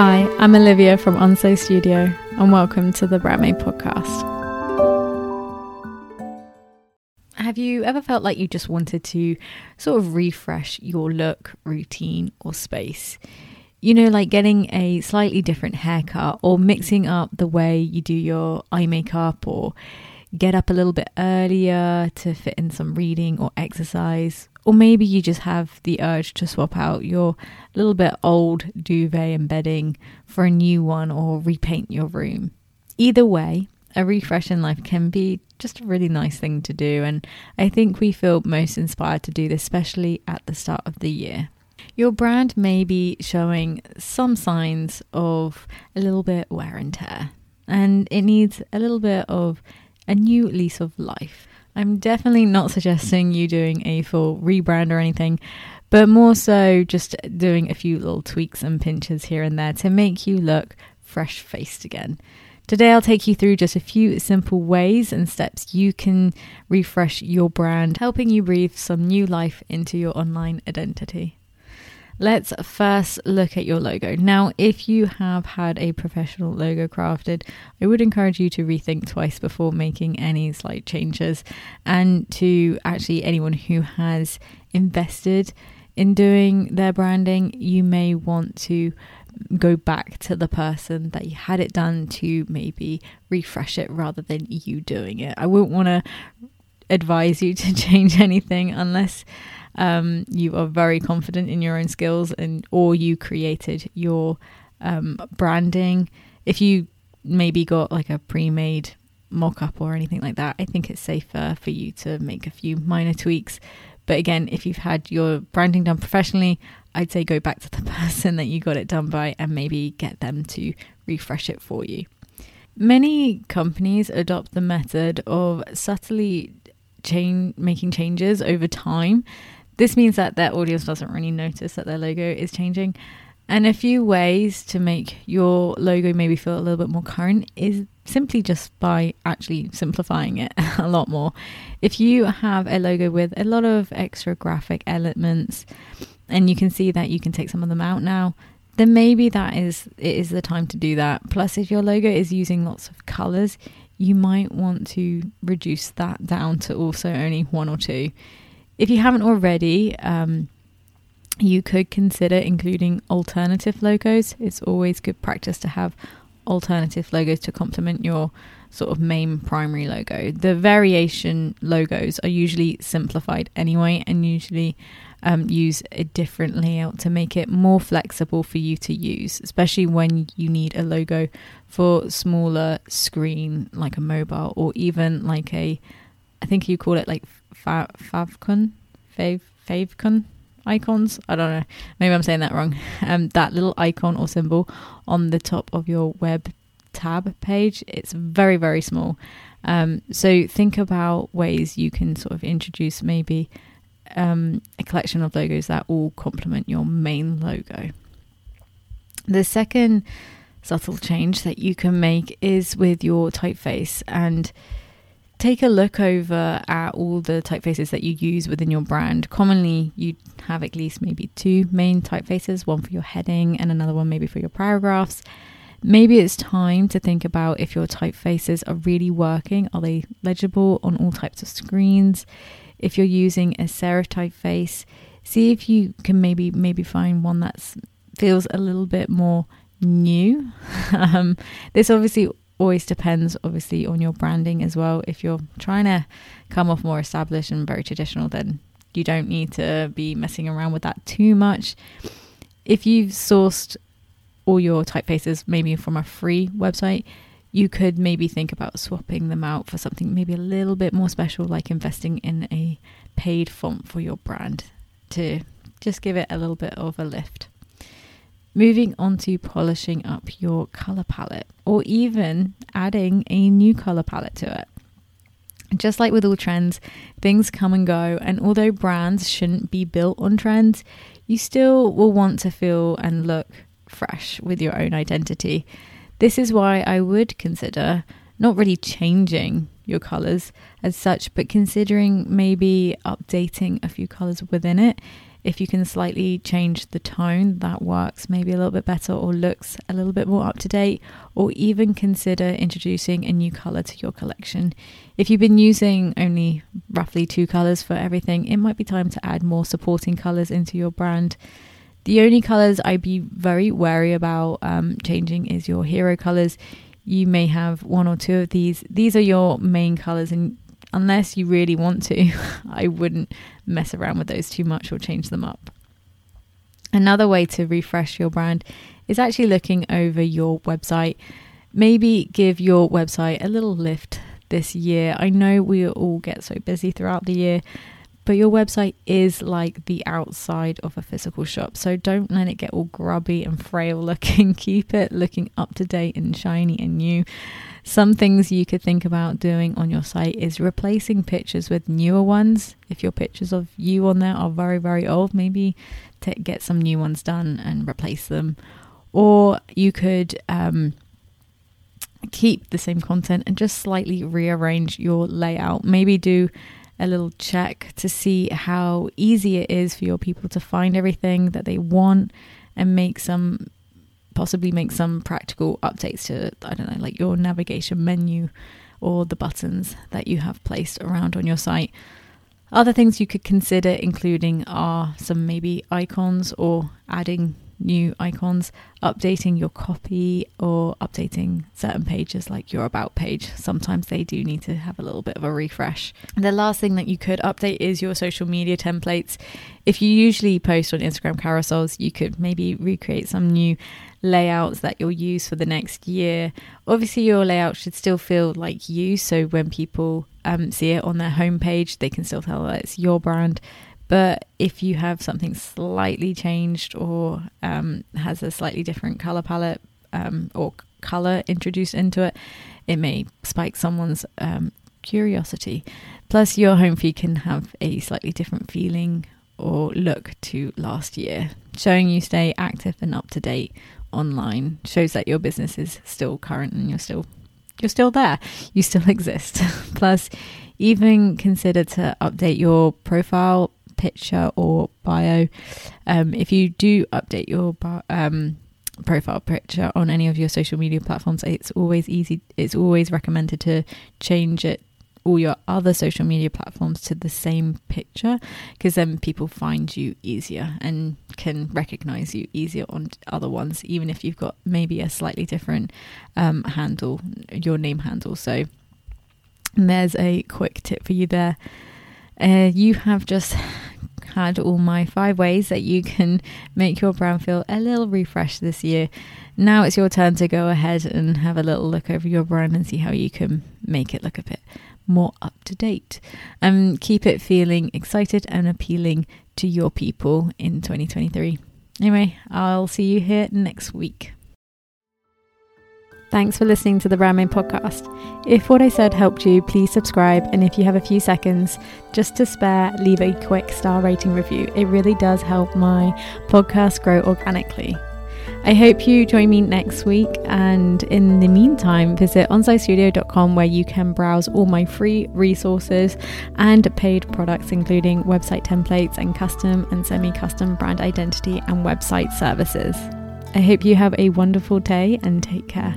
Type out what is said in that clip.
Hi, I'm Olivia from Onso Studio, and welcome to the Brandmade podcast. Have you ever felt like you just wanted to sort of refresh your look, routine, or space? You know, like getting a slightly different haircut or mixing up the way you do your eye makeup or get up a little bit earlier to fit in some reading or exercise. Or maybe you just have the urge to swap out your little bit old duvet and bedding for a new one or repaint your room. Either way, a refresh in life can be just a really nice thing to do, and I think we feel most inspired to do this, especially at the start of the year. Your brand may be showing some signs of a little bit wear and tear, and it needs a little bit of a new lease of life. I'm definitely not suggesting you doing a full rebrand or anything, but more so just doing a few little tweaks and pinches here and there to make you look fresh faced again. Today, I'll take you through just a few simple ways and steps you can refresh your brand, helping you breathe some new life into your online identity. Let's first look at your logo. Now, if you have had a professional logo crafted, I would encourage you to rethink twice before making any slight changes. And to actually anyone who has invested in doing their branding, you may want to go back to the person that you had it done to maybe refresh it rather than you doing it. I wouldn't want to advise you to change anything unless um, you are very confident in your own skills and or you created your um, branding. If you maybe got like a pre-made mock-up or anything like that, I think it's safer for you to make a few minor tweaks. But again, if you've had your branding done professionally, I'd say go back to the person that you got it done by and maybe get them to refresh it for you. Many companies adopt the method of subtly chain making changes over time this means that their audience doesn't really notice that their logo is changing. And a few ways to make your logo maybe feel a little bit more current is simply just by actually simplifying it a lot more. If you have a logo with a lot of extra graphic elements and you can see that you can take some of them out now, then maybe that is it is the time to do that. Plus if your logo is using lots of colors, you might want to reduce that down to also only one or two. If you haven't already, um, you could consider including alternative logos. It's always good practice to have alternative logos to complement your sort of main primary logo. The variation logos are usually simplified anyway and usually um, use a different layout to make it more flexible for you to use, especially when you need a logo for smaller screen like a mobile or even like a I think you call it like fa- favcon, fav favcon icons. I don't know. Maybe I'm saying that wrong. Um, that little icon or symbol on the top of your web tab page. It's very very small. Um, so think about ways you can sort of introduce maybe um, a collection of logos that all complement your main logo. The second subtle change that you can make is with your typeface and take a look over at all the typefaces that you use within your brand. Commonly, you have at least maybe two main typefaces one for your heading and another one maybe for your paragraphs. Maybe it's time to think about if your typefaces are really working. Are they legible on all types of screens? If you're using a serif typeface, see if you can maybe maybe find one that feels a little bit more new. um, this obviously always depends obviously on your branding as well if you're trying to come off more established and very traditional then you don't need to be messing around with that too much if you've sourced all your typefaces maybe from a free website you could maybe think about swapping them out for something maybe a little bit more special like investing in a paid font for your brand to just give it a little bit of a lift moving on to polishing up your color palette or even adding a new color palette to it. Just like with all trends, things come and go, and although brands shouldn't be built on trends, you still will want to feel and look fresh with your own identity. This is why I would consider not really changing your colors as such, but considering maybe updating a few colors within it if you can slightly change the tone, that works maybe a little bit better or looks a little bit more up to date, or even consider introducing a new color to your collection. If you've been using only roughly two colors for everything, it might be time to add more supporting colors into your brand. The only colors I'd be very wary about um, changing is your hero colors. You may have one or two of these. These are your main colors, and unless you really want to, I wouldn't mess around with those too much or change them up. Another way to refresh your brand is actually looking over your website. Maybe give your website a little lift this year. I know we all get so busy throughout the year, but your website is like the outside of a physical shop. So don't let it get all grubby and frail looking. Keep it looking up to date and shiny and new. Some things you could think about doing on your site is replacing pictures with newer ones. If your pictures of you on there are very, very old, maybe to get some new ones done and replace them. Or you could um, keep the same content and just slightly rearrange your layout. Maybe do a little check to see how easy it is for your people to find everything that they want and make some possibly make some practical updates to, I don't know, like your navigation menu or the buttons that you have placed around on your site. Other things you could consider including are some maybe icons or adding new icons, updating your copy, or updating certain pages like your About page. Sometimes they do need to have a little bit of a refresh. The last thing that you could update is your social media templates. If you usually post on Instagram carousels, you could maybe recreate some new layouts that you'll use for the next year. Obviously, your layout should still feel like you, so when people um, see it on their homepage, they can still tell that it's your brand. But if you have something slightly changed or um, has a slightly different color palette um, or color introduced into it, it may spike someone's um, curiosity. Plus, your home feed can have a slightly different feeling or look to last year, showing you stay active and up to date online. Shows that your business is still current and you're still you're still there. You still exist. Plus, even consider to update your profile picture or bio. Um, if you do update your um, profile picture on any of your social media platforms, it's always easy. It's always recommended to change it all your other social media platforms to the same picture because then people find you easier and can recognize you easier on other ones even if you've got maybe a slightly different um, handle your name handle so there's a quick tip for you there uh, you have just had all my five ways that you can make your brand feel a little refreshed this year. Now it's your turn to go ahead and have a little look over your brand and see how you can make it look a bit more up to date. And um, keep it feeling excited and appealing to your people in 2023. Anyway, I'll see you here next week. Thanks for listening to the BrandMade podcast. If what I said helped you, please subscribe. And if you have a few seconds just to spare, leave a quick star rating review. It really does help my podcast grow organically. I hope you join me next week. And in the meantime, visit onsitestudio.com where you can browse all my free resources and paid products, including website templates and custom and semi custom brand identity and website services. I hope you have a wonderful day and take care.